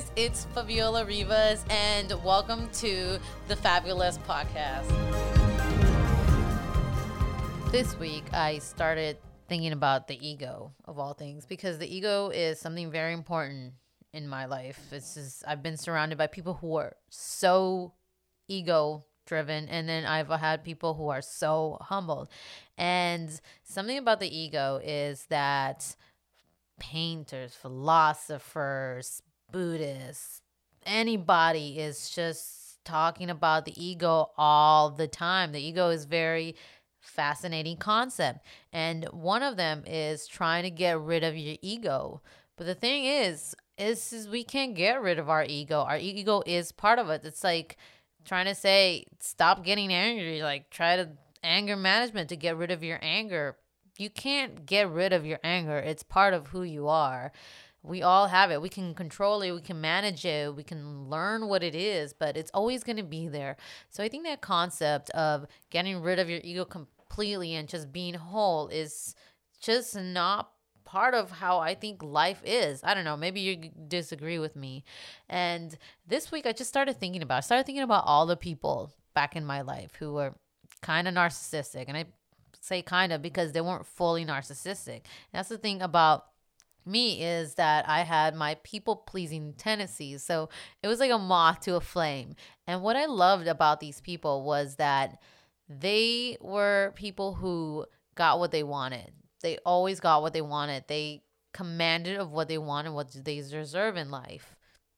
guys, it's Fabiola Rivas, and welcome to the Fabulous Podcast. This week, I started thinking about the ego of all things because the ego is something very important in my life. It's just, I've been surrounded by people who are so ego driven and then I've had people who are so humbled. And something about the ego is that painters, philosophers, Buddhists, anybody is just talking about the ego all the time. The ego is very fascinating concept. And one of them is trying to get rid of your ego. But the thing is, is, is we can't get rid of our ego. Our ego is part of us. It's like trying to say stop getting angry, like try to anger management to get rid of your anger. You can't get rid of your anger. It's part of who you are. We all have it. We can control it, we can manage it, we can learn what it is, but it's always going to be there. So I think that concept of getting rid of your ego completely and just being whole is just not part of how I think life is. I don't know, maybe you disagree with me. And this week I just started thinking about I started thinking about all the people back in my life who were kind of narcissistic. And I say kind of because they weren't fully narcissistic. And that's the thing about me is that I had my people pleasing tendencies. So it was like a moth to a flame. And what I loved about these people was that they were people who got what they wanted. They always got what they wanted. They commanded of what they wanted, what they deserve in life.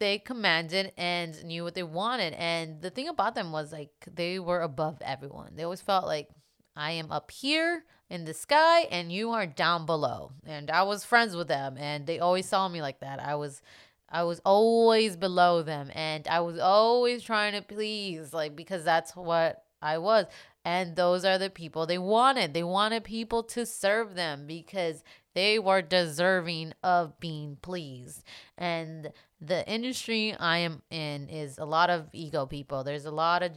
They commanded and knew what they wanted. And the thing about them was like they were above everyone. They always felt like I am up here in the sky and you are down below. And I was friends with them and they always saw me like that. I was I was always below them and I was always trying to please like because that's what I was. And those are the people they wanted. They wanted people to serve them because they were deserving of being pleased. And the industry I am in is a lot of ego people. There's a lot of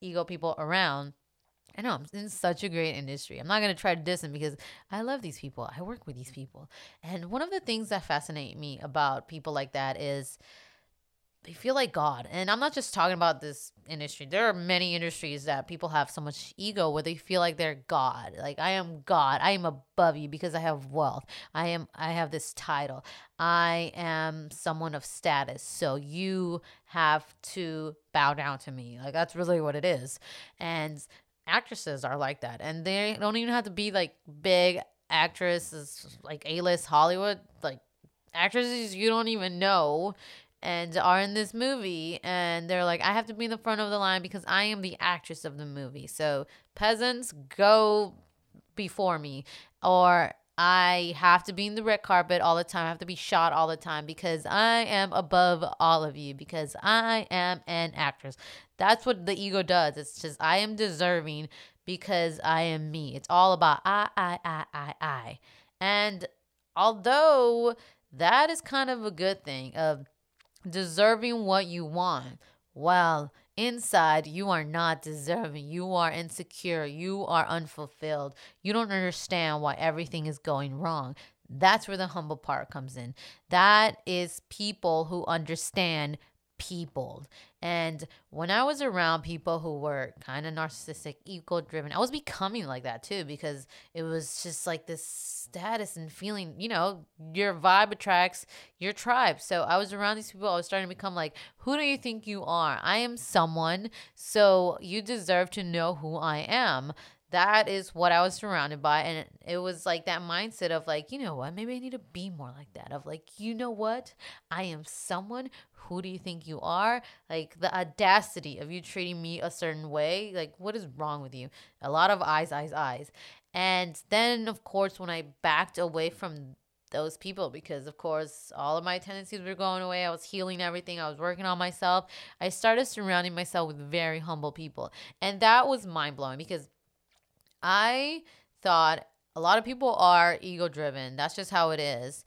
ego people around I know I'm in such a great industry. I'm not gonna try to diss them because I love these people. I work with these people, and one of the things that fascinate me about people like that is they feel like God. And I'm not just talking about this industry. There are many industries that people have so much ego where they feel like they're God. Like I am God. I am above you because I have wealth. I am I have this title. I am someone of status. So you have to bow down to me. Like that's really what it is. And actresses are like that and they don't even have to be like big actresses like a-list hollywood like actresses you don't even know and are in this movie and they're like i have to be in the front of the line because i am the actress of the movie. So peasants go before me or I have to be in the red carpet all the time. I have to be shot all the time because I am above all of you because I am an actress. That's what the ego does. It's just I am deserving because I am me. It's all about I, I, I, I, I. And although that is kind of a good thing of deserving what you want, well, inside you are not deserving. You are insecure. You are unfulfilled. You don't understand why everything is going wrong. That's where the humble part comes in. That is people who understand people. And when I was around people who were kind of narcissistic, ego driven, I was becoming like that too because it was just like this status and feeling, you know, your vibe attracts your tribe. So I was around these people, I was starting to become like, who do you think you are? I am someone, so you deserve to know who I am that is what I was surrounded by. And it was like that mindset of like, you know what, maybe I need to be more like that. Of like, you know what, I am someone. Who do you think you are? Like the audacity of you treating me a certain way. Like, what is wrong with you? A lot of eyes, eyes, eyes. And then, of course, when I backed away from those people because of course all of my tendencies were going away i was healing everything i was working on myself i started surrounding myself with very humble people and that was mind-blowing because I thought a lot of people are ego driven. That's just how it is.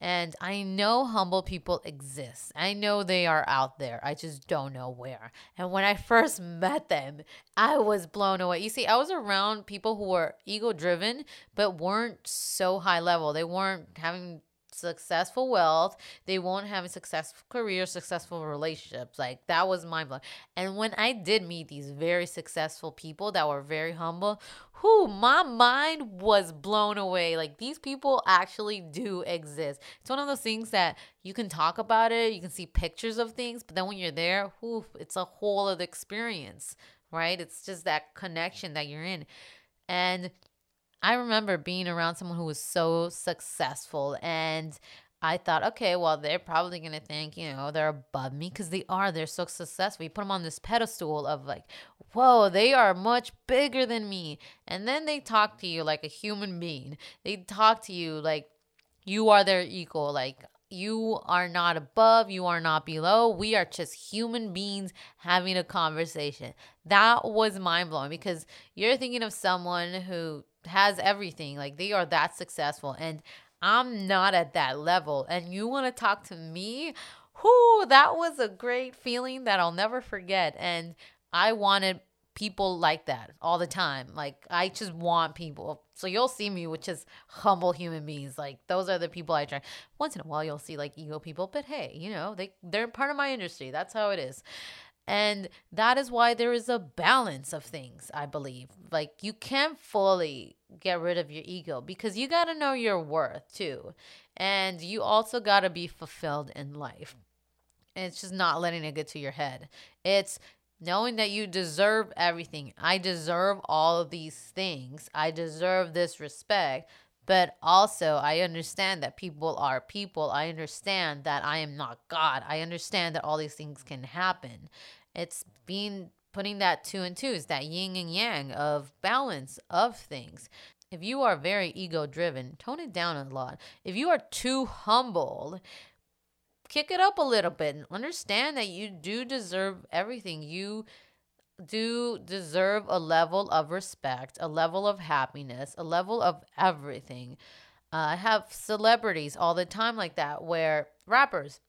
And I know humble people exist. I know they are out there. I just don't know where. And when I first met them, I was blown away. You see, I was around people who were ego driven, but weren't so high level. They weren't having successful wealth. They won't have a successful career, successful relationships. Like that was mind blowing. And when I did meet these very successful people that were very humble, who my mind was blown away. Like these people actually do exist. It's one of those things that you can talk about it, you can see pictures of things, but then when you're there, whew, it's a whole other experience, right? It's just that connection that you're in. And I remember being around someone who was so successful and I thought, okay, well, they're probably to think, you know, they're above me because they are. They're so successful. You put them on this pedestal of like, whoa, they are much bigger than me. And then they talk to you like a human being. They talk to you like you are their equal. Like, you are not above, you are not below. We are just human beings having a conversation. That was mind blowing because you're thinking of someone who has everything, like they are that successful. And I'm not at that level. And you want to talk to me? Whoo, that was a great feeling that I'll never forget. And I wanted people like that all the time. Like I just want people. So you'll see me with just humble human beings. Like those are the people I try. Once in a while you'll see like ego people, but hey, you know, they they're part of my industry. That's how it is. And that is why there is a balance of things, I believe. Like you can't fully get rid of your ego because you got to know your worth too. And you also got to be fulfilled in life. And it's just not letting it get to your head. It's knowing that you deserve everything. I deserve all of these things. I deserve this respect. But also, I understand that people are people. I understand that I am not God. I understand that all these things can happen. It's being putting that two and two is that yin and yang of balance of things. If you are very ego driven, tone it down a lot. If you are too humble, kick it up a little bit and understand that you do deserve everything. You do deserve a level of respect, a level of happiness, a level of everything. Uh, I have celebrities all the time like that where rappers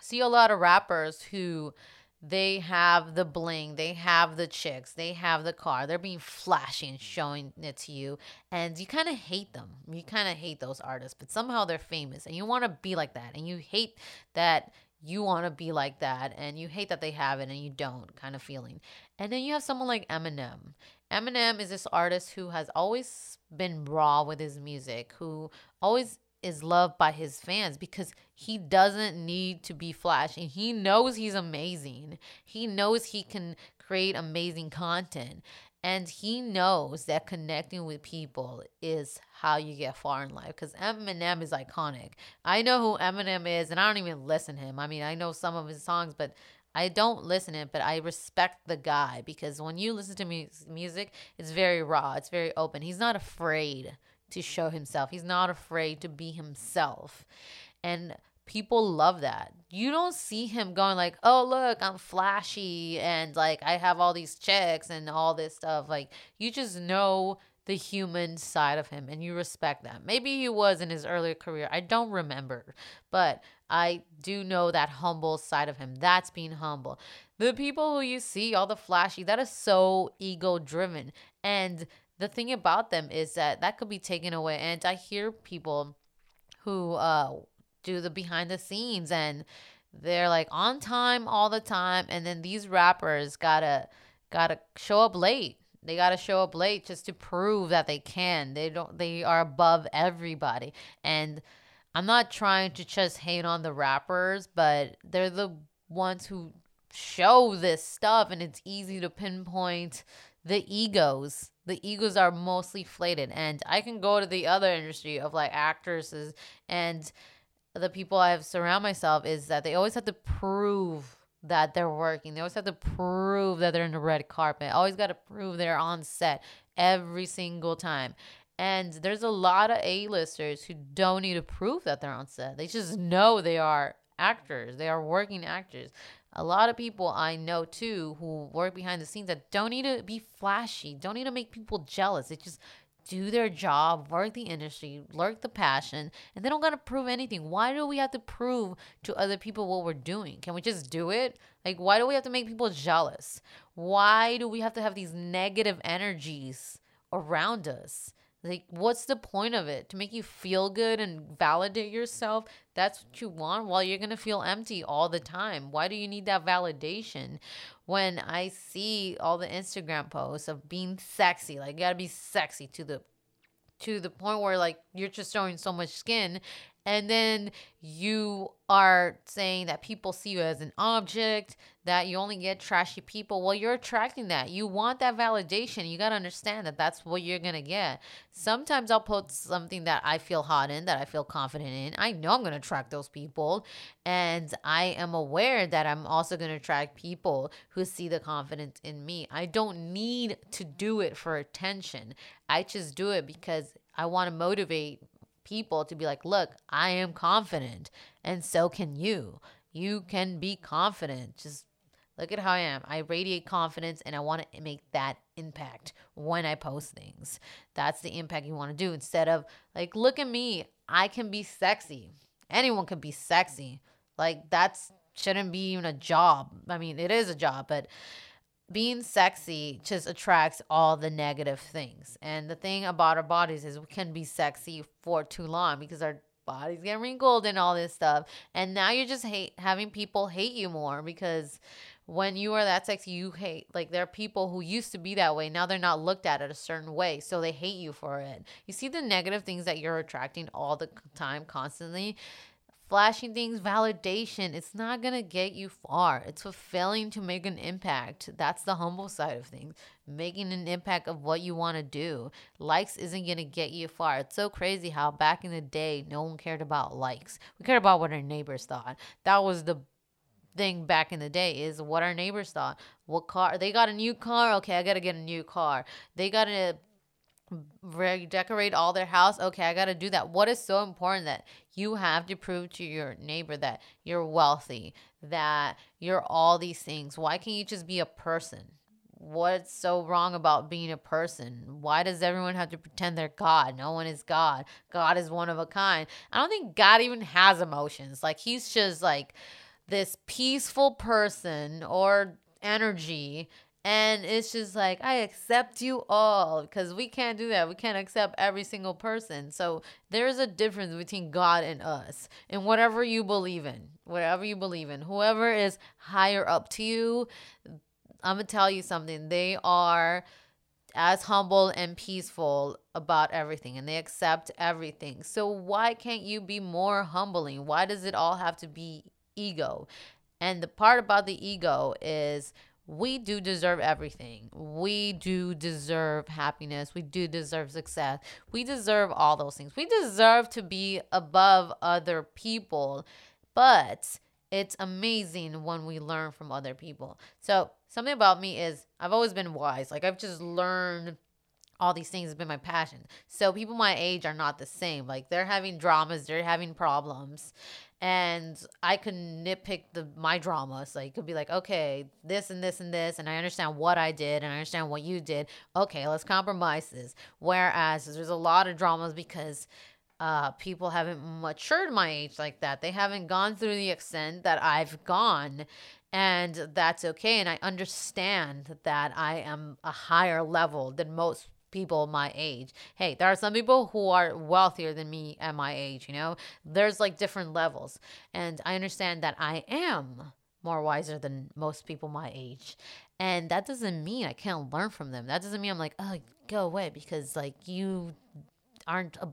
see a lot of rappers who they have the bling, they have the chicks, they have the car. They're being flashy and showing it to you. And you kind of hate them. You kind of hate those artists, but somehow they're famous and you want to be like that. And you hate that you want to be like that and you hate that they have it and you don't kind of feeling. And then you have someone like Eminem. Eminem is this artist who has always been raw with his music, who always is loved by his fans because he doesn't need to be flashy. He knows he's amazing. He knows he can create amazing content. And he knows that connecting with people is how you get far in life because Eminem is iconic. I know who Eminem is and I don't even listen to him. I mean, I know some of his songs, but I don't listen to it, but I respect the guy because when you listen to music, it's very raw, it's very open. He's not afraid to show himself. He's not afraid to be himself. And people love that. You don't see him going like, "Oh, look, I'm flashy and like I have all these checks and all this stuff." Like you just know the human side of him and you respect that. Maybe he was in his earlier career. I don't remember, but I do know that humble side of him. That's being humble. The people who you see, all the flashy, that is so ego driven. And the thing about them is that that could be taken away. And I hear people who uh, do the behind the scenes and they're like on time all the time. And then these rappers gotta gotta show up late. They gotta show up late just to prove that they can. They don't. They are above everybody. And I'm not trying to just hate on the rappers, but they're the ones who show this stuff, and it's easy to pinpoint the egos the egos are mostly flated and i can go to the other industry of like actresses and the people i've surround myself is that they always have to prove that they're working. They always have to prove that they're in the red carpet. Always got to prove they're on set every single time. And there's a lot of a-listers who don't need to prove that they're on set. They just know they are actors. They are working actors. A lot of people I know too who work behind the scenes that don't need to be flashy, don't need to make people jealous. They just do their job, work the industry, work the passion, and they don't got to prove anything. Why do we have to prove to other people what we're doing? Can we just do it? Like, why do we have to make people jealous? Why do we have to have these negative energies around us? Like, what's the point of it? To make you feel good and validate yourself? That's what you want? Well, you're going to feel empty all the time. Why do you need that validation? When I see all the Instagram posts of being sexy, like, you got to be sexy to the to the point where like you're just showing so much skin and then you are saying that people see you as an object, that you only get trashy people. Well, you're attracting that. You want that validation. You got to understand that that's what you're going to get. Sometimes I'll post something that I feel hot in, that I feel confident in. I know I'm going to attract those people. And I am aware that I'm also going to attract people who see the confidence in me. I don't need to do it for attention. I just do it because I want to motivate people to be like, look, I am confident, and so can you. You can be confident. Just look at how I am. I radiate confidence, and I want to make that impact when I post things. That's the impact you want to do instead of like, look at me. I can be sexy. Anyone can be sexy. Like, that's shouldn't be even a job. I mean, it is a job, but being sexy just attracts all the negative things. And the thing about our bodies is we can be sexy for too long because our bodies get wrinkled and all this stuff. And now you're just hate having people hate you more because when you are that sexy, you hate like there are people who used to be that way. Now they're not looked at it a certain way, so they hate you for it. You see the negative things that you're attracting all the time, constantly flashing things, validation, it's not going to get you far. It's fulfilling to make an impact. That's the humble side of things. Making an impact of what you want to do. Likes isn't going to get you far. It's so crazy how back in the day, no one cared about likes. We cared about what our neighbors thought. That was the thing back in the day is what our neighbors thought. What car? They got a new car. Okay, I got to get a new car. They got a redecorate all their house. Okay, I got to do that. What is so important that you have to prove to your neighbor that you're wealthy, that you're all these things? Why can't you just be a person? What's so wrong about being a person? Why does everyone have to pretend they're God? No one is God. God is one of a kind. I don't think God even has emotions. Like he's just like this peaceful person or energy and it's just like, I accept you all because we can't do that. We can't accept every single person. So there's a difference between God and us and whatever you believe in, whatever you believe in. Whoever is higher up to you, I'm going to tell you something. They are as humble and peaceful about everything and they accept everything. So why can't you be more humbling? Why does it all have to be ego? And the part about the ego is we do deserve everything. We do deserve happiness. We do deserve success. We deserve all those things. We deserve to be above other people. But it's amazing when we learn from other people. So, something about me is I've always been wise. Like, I've just learned all these things has been my passion. So people my age are not the same. Like they're having dramas, they're having problems and I can nitpick the my dramas. Like could be like, okay, this and this and this, and I understand what I did and I understand what you did. Okay, let's compromise this. Whereas there's a lot of dramas because uh, people haven't matured my age like that. They haven't gone through the extent that I've gone. And that's okay. And I understand that I am a higher level than most people my age. Hey, there are some people who are wealthier than me at my age, you know? There's like different levels. And I understand that I am more wiser than most people my age. And that doesn't mean I can't learn from them. That doesn't mean I'm like, oh, go away because like you aren't a,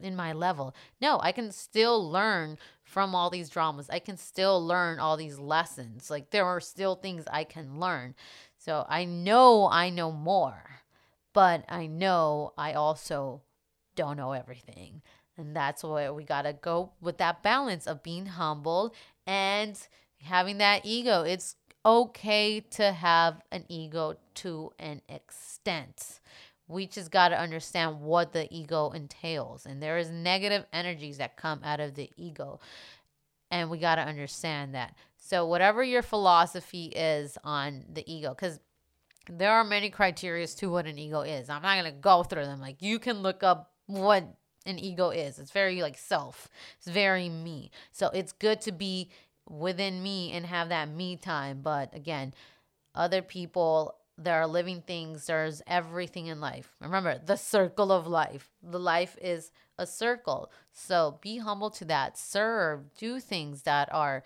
in my level. No, I can still learn from all these dramas. I can still learn all these lessons. Like there are still things I can learn. So I know I know more but I know I also don't know everything. And that's why we got to go with that balance of being humble and having that ego. It's okay to have an ego to an extent. We just got to understand what the ego entails. And there is negative energies that come out of the ego. And we got to understand that. So, whatever your philosophy is on the ego, because there are many criteria to what an ego is. I'm not gonna go through them. Like you can look up what an ego is. It's very like self. It's very me. So it's good to be within me and have that me time. But again, other people there are living things, there's everything in life. Remember, the circle of life. The life is a circle. So be humble to that. Serve, do things that are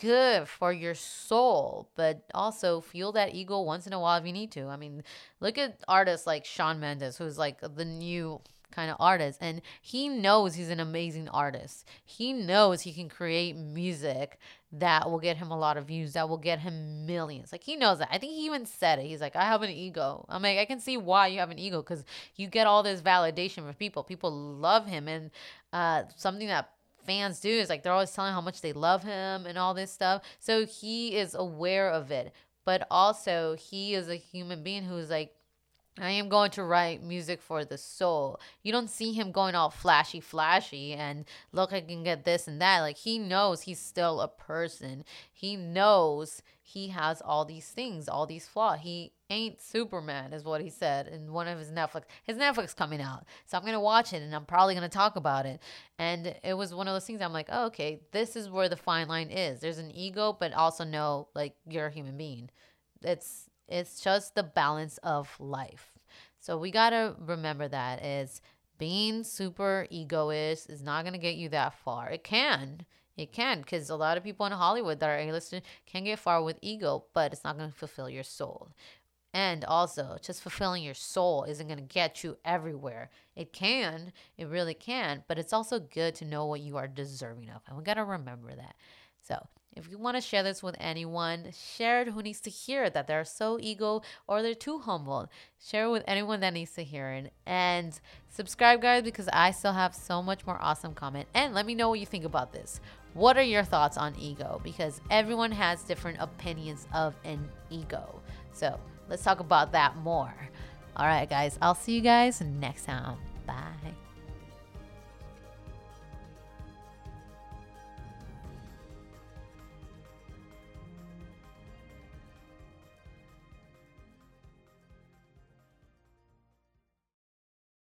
good for your soul, but also feel that ego once in a while if you need to. I mean, look at artists like Shawn Mendes, who's like the new kind of artist and he knows he's an amazing artist. He knows he can create music that will get him a lot of views, that will get him millions. Like he knows that. I think he even said it. He's like, I have an ego. I'm like, I can see why you have an ego because you get all this validation from people. People love him. And uh, something that fans do is like they're always telling how much they love him and all this stuff. So he is aware of it. But also, he is a human being who's like, I am going to write music for the soul. You don't see him going all flashy, flashy, and look, I can get this and that. Like, he knows he's still a person. He knows he has all these things, all these flaws. He ain't Superman, is what he said in one of his Netflix. His Netflix coming out. So I'm going to watch it and I'm probably going to talk about it. And it was one of those things I'm like, oh, okay, this is where the fine line is. There's an ego, but also know, like, you're a human being. It's it's just the balance of life. So we got to remember that is being super egoist is not going to get you that far. It can. It can because a lot of people in Hollywood that are A-listers can get far with ego, but it's not going to fulfill your soul. And also, just fulfilling your soul isn't going to get you everywhere. It can, it really can, but it's also good to know what you are deserving of. And we got to remember that. So, if you want to share this with anyone, share it who needs to hear it, that they're so ego or they're too humble. Share it with anyone that needs to hear it. And subscribe, guys, because I still have so much more awesome comment. And let me know what you think about this. What are your thoughts on ego? Because everyone has different opinions of an ego. So let's talk about that more. All right, guys, I'll see you guys next time. Bye.